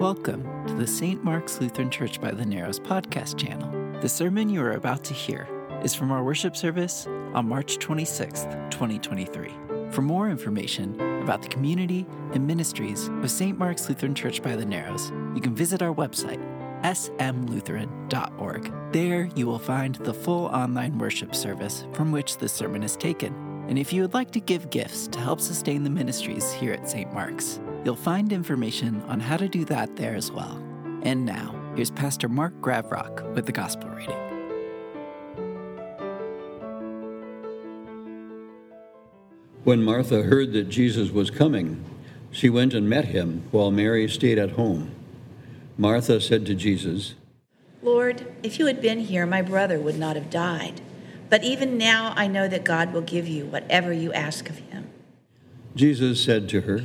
Welcome to the St. Mark's Lutheran Church by the Narrows podcast channel. The sermon you are about to hear is from our worship service on March 26th, 2023. For more information about the community and ministries of St. Mark's Lutheran Church by the Narrows, you can visit our website, smlutheran.org. There you will find the full online worship service from which this sermon is taken. And if you would like to give gifts to help sustain the ministries here at St. Mark's, You'll find information on how to do that there as well. And now, here's Pastor Mark Gravrock with the Gospel reading. When Martha heard that Jesus was coming, she went and met him while Mary stayed at home. Martha said to Jesus, Lord, if you had been here, my brother would not have died. But even now I know that God will give you whatever you ask of him. Jesus said to her,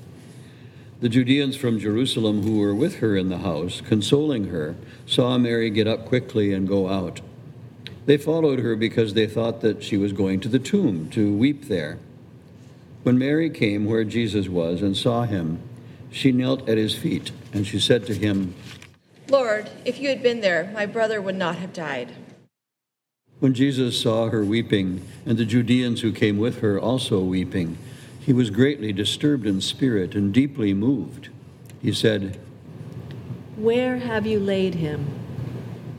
The Judeans from Jerusalem who were with her in the house, consoling her, saw Mary get up quickly and go out. They followed her because they thought that she was going to the tomb to weep there. When Mary came where Jesus was and saw him, she knelt at his feet, and she said to him, Lord, if you had been there, my brother would not have died. When Jesus saw her weeping, and the Judeans who came with her also weeping, he was greatly disturbed in spirit and deeply moved. He said, Where have you laid him?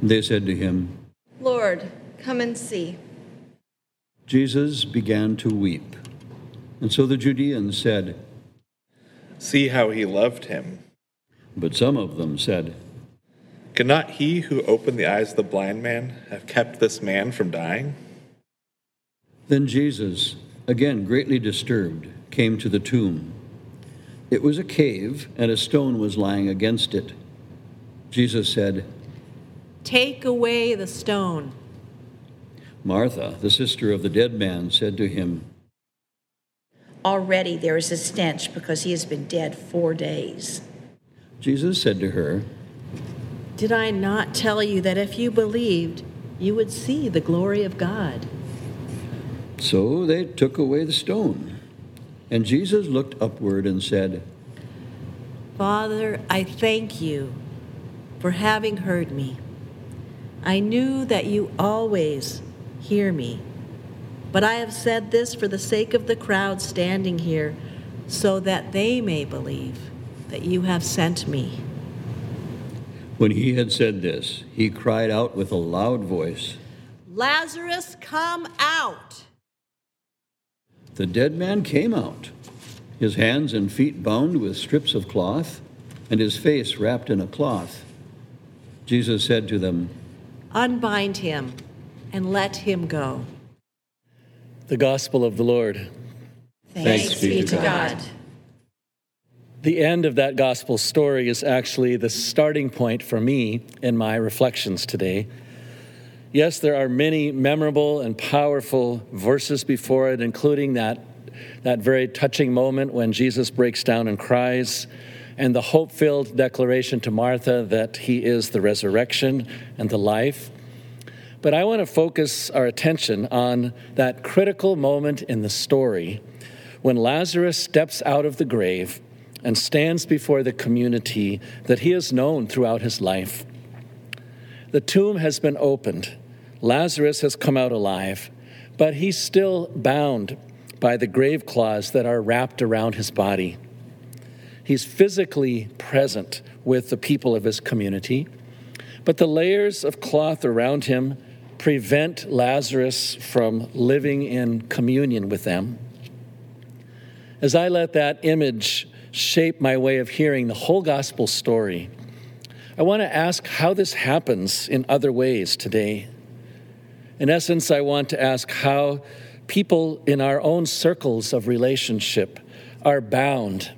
They said to him, Lord, come and see. Jesus began to weep. And so the Judeans said, See how he loved him. But some of them said, Could not he who opened the eyes of the blind man have kept this man from dying? Then Jesus, again greatly disturbed, came to the tomb. It was a cave, and a stone was lying against it. Jesus said, Take away the stone. Martha, the sister of the dead man, said to him, Already there is a stench because he has been dead four days. Jesus said to her, Did I not tell you that if you believed, you would see the glory of God? So they took away the stone. And Jesus looked upward and said, Father, I thank you for having heard me. I knew that you always hear me, but I have said this for the sake of the crowd standing here, so that they may believe that you have sent me. When he had said this, he cried out with a loud voice, Lazarus, come out! The dead man came out, his hands and feet bound with strips of cloth, and his face wrapped in a cloth. Jesus said to them, Unbind him and let him go. The Gospel of the Lord. Thanks, Thanks be to God. The end of that gospel story is actually the starting point for me in my reflections today. Yes, there are many memorable and powerful verses before it, including that, that very touching moment when Jesus breaks down and cries, and the hope filled declaration to Martha that he is the resurrection and the life. But I want to focus our attention on that critical moment in the story when Lazarus steps out of the grave and stands before the community that he has known throughout his life. The tomb has been opened Lazarus has come out alive, but he's still bound by the grave cloths that are wrapped around his body. He's physically present with the people of his community, but the layers of cloth around him prevent Lazarus from living in communion with them. As I let that image shape my way of hearing the whole gospel story, I want to ask how this happens in other ways today. In essence, I want to ask how people in our own circles of relationship are bound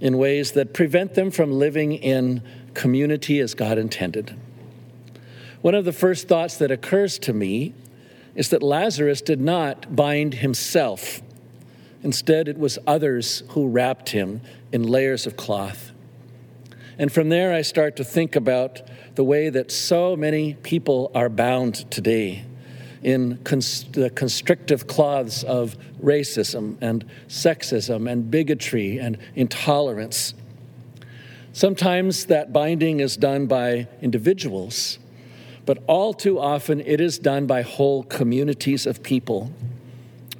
in ways that prevent them from living in community as God intended. One of the first thoughts that occurs to me is that Lazarus did not bind himself. Instead, it was others who wrapped him in layers of cloth. And from there, I start to think about the way that so many people are bound today in the constrictive cloths of racism and sexism and bigotry and intolerance. Sometimes that binding is done by individuals, but all too often it is done by whole communities of people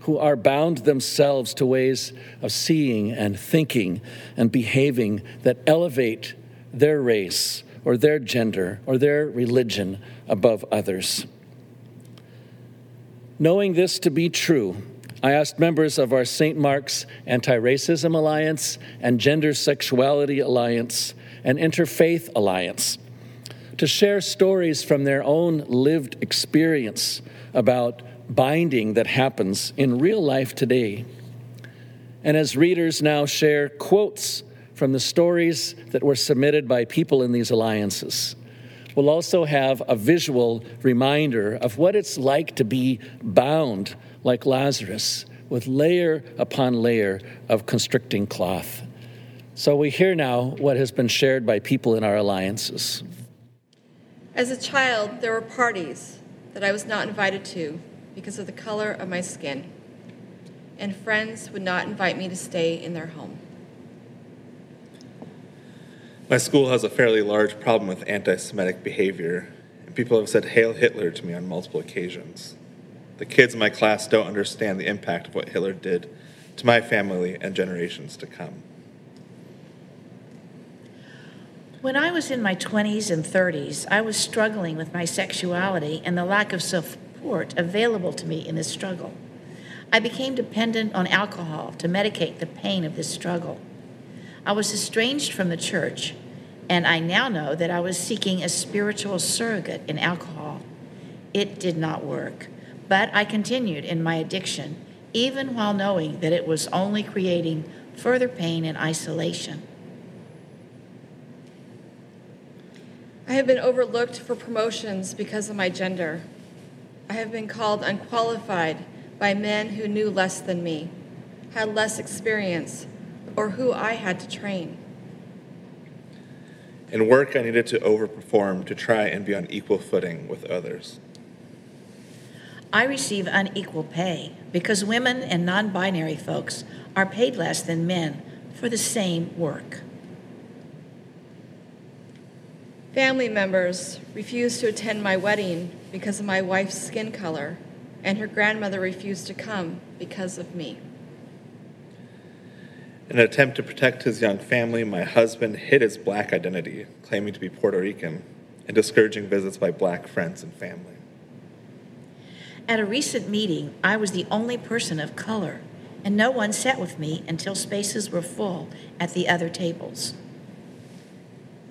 who are bound themselves to ways of seeing and thinking and behaving that elevate their race or their gender or their religion above others. Knowing this to be true, I asked members of our St. Mark's Anti Racism Alliance and Gender Sexuality Alliance and Interfaith Alliance to share stories from their own lived experience about binding that happens in real life today. And as readers now share quotes from the stories that were submitted by people in these alliances, we'll also have a visual reminder of what it's like to be bound like Lazarus with layer upon layer of constricting cloth. So we hear now what has been shared by people in our alliances. As a child, there were parties that I was not invited to because of the color of my skin, and friends would not invite me to stay in their home. My school has a fairly large problem with anti Semitic behavior, and people have said Hail Hitler to me on multiple occasions. The kids in my class don't understand the impact of what Hitler did to my family and generations to come. When I was in my 20s and 30s, I was struggling with my sexuality and the lack of support available to me in this struggle. I became dependent on alcohol to medicate the pain of this struggle. I was estranged from the church, and I now know that I was seeking a spiritual surrogate in alcohol. It did not work, but I continued in my addiction, even while knowing that it was only creating further pain and isolation. I have been overlooked for promotions because of my gender. I have been called unqualified by men who knew less than me, had less experience, or who I had to train. In work, I needed to overperform to try and be on equal footing with others. I receive unequal pay because women and non binary folks are paid less than men for the same work. Family members refused to attend my wedding because of my wife's skin color, and her grandmother refused to come because of me. In an attempt to protect his young family, my husband hid his black identity, claiming to be Puerto Rican, and discouraging visits by black friends and family. At a recent meeting, I was the only person of color, and no one sat with me until spaces were full at the other tables.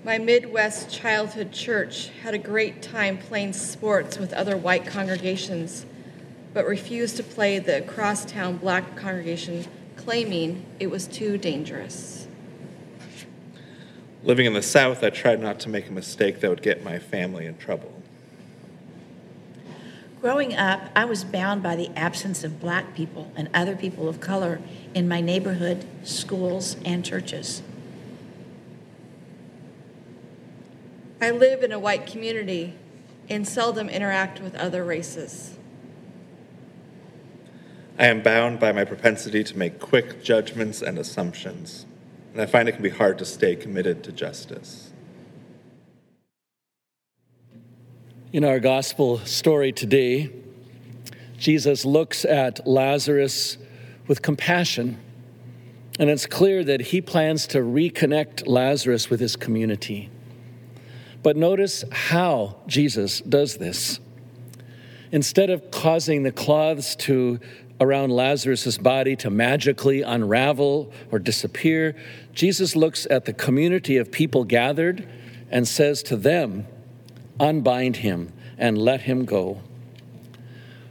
My Midwest childhood church had a great time playing sports with other white congregations, but refused to play the crosstown black congregation, claiming it was too dangerous. Living in the South, I tried not to make a mistake that would get my family in trouble. Growing up, I was bound by the absence of black people and other people of color in my neighborhood, schools, and churches. I live in a white community and seldom interact with other races. I am bound by my propensity to make quick judgments and assumptions, and I find it can be hard to stay committed to justice. In our gospel story today, Jesus looks at Lazarus with compassion, and it's clear that he plans to reconnect Lazarus with his community. But notice how Jesus does this. Instead of causing the cloths to around Lazarus' body to magically unravel or disappear, Jesus looks at the community of people gathered and says to them, Unbind him and let him go.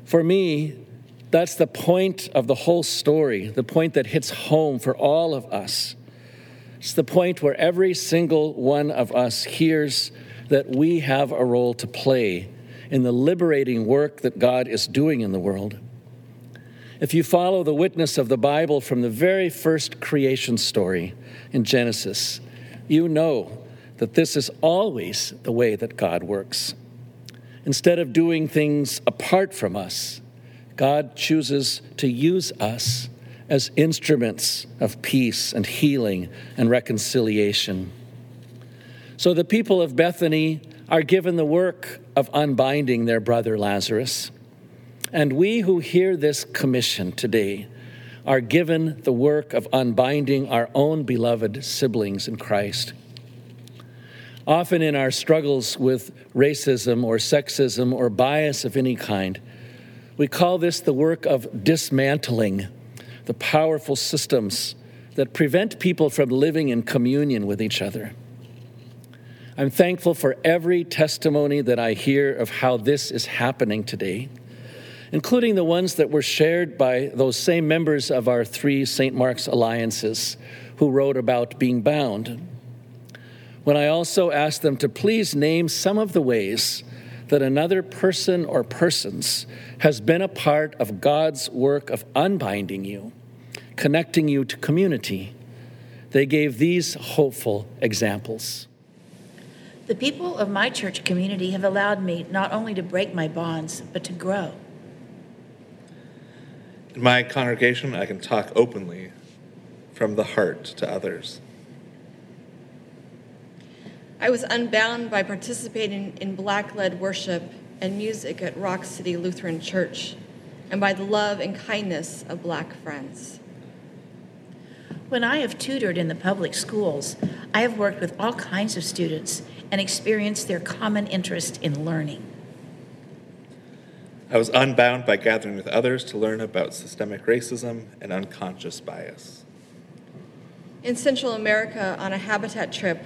For me, that's the point of the whole story, the point that hits home for all of us. It's the point where every single one of us hears that we have a role to play in the liberating work that God is doing in the world. If you follow the witness of the Bible from the very first creation story in Genesis, you know that this is always the way that God works. Instead of doing things apart from us, God chooses to use us as instruments of peace and healing and reconciliation. So the people of Bethany are given the work of unbinding their brother Lazarus. And we who hear this commission today are given the work of unbinding our own beloved siblings in Christ. Often in our struggles with racism or sexism or bias of any kind, we call this the work of dismantling the powerful systems that prevent people from living in communion with each other. I'm thankful for every testimony that I hear of how this is happening today including the ones that were shared by those same members of our three St. Mark's alliances who wrote about being bound. When I also asked them to please name some of the ways that another person or persons has been a part of God's work of unbinding you, connecting you to community, they gave these hopeful examples. The people of my church community have allowed me not only to break my bonds, but to grow. In my congregation, I can talk openly from the heart to others. I was unbound by participating in black led worship and music at Rock City Lutheran Church and by the love and kindness of black friends. When I have tutored in the public schools, I have worked with all kinds of students and experienced their common interest in learning. I was unbound by gathering with others to learn about systemic racism and unconscious bias. In Central America, on a habitat trip,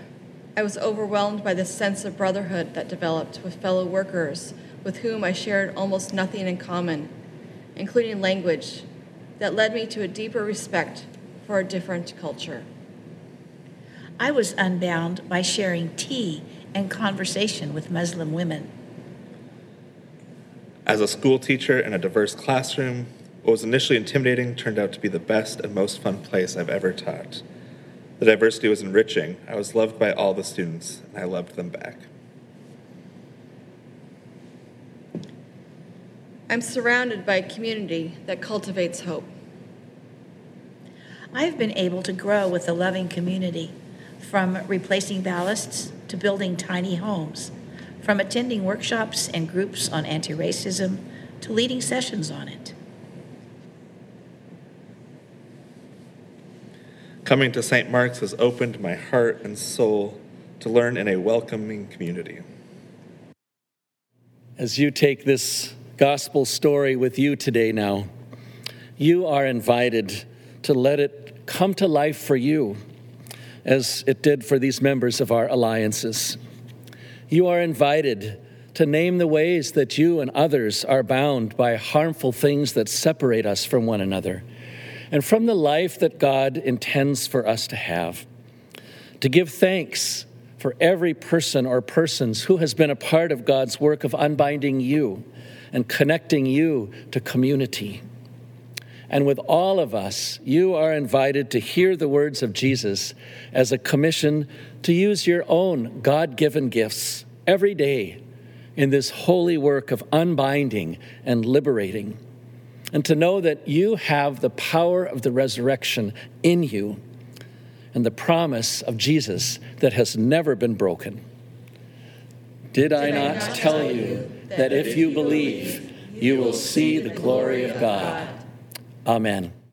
I was overwhelmed by the sense of brotherhood that developed with fellow workers with whom I shared almost nothing in common, including language, that led me to a deeper respect for a different culture. I was unbound by sharing tea and conversation with Muslim women. As a school teacher in a diverse classroom, what was initially intimidating turned out to be the best and most fun place I've ever taught. The diversity was enriching. I was loved by all the students, and I loved them back. I'm surrounded by a community that cultivates hope. I have been able to grow with a loving community, from replacing ballasts to building tiny homes from attending workshops and groups on anti racism to leading sessions on it. Coming to St. Mark's has opened my heart and soul to learn in a welcoming community. As you take this gospel story with you today now, you are invited to let it come to life for you as it did for these members of our alliances. You are invited to name the ways that you and others are bound by harmful things that separate us from one another and from the life that God intends for us to have. To give thanks for every person or persons who has been a part of God's work of unbinding you and connecting you to community. And with all of us, you are invited to hear the words of Jesus as a commission to use your own God given gifts every day in this holy work of unbinding and liberating. And to know that you have the power of the resurrection in you and the promise of Jesus that has never been broken. Did I not tell you that if you believe, you will see the glory of God? Amen.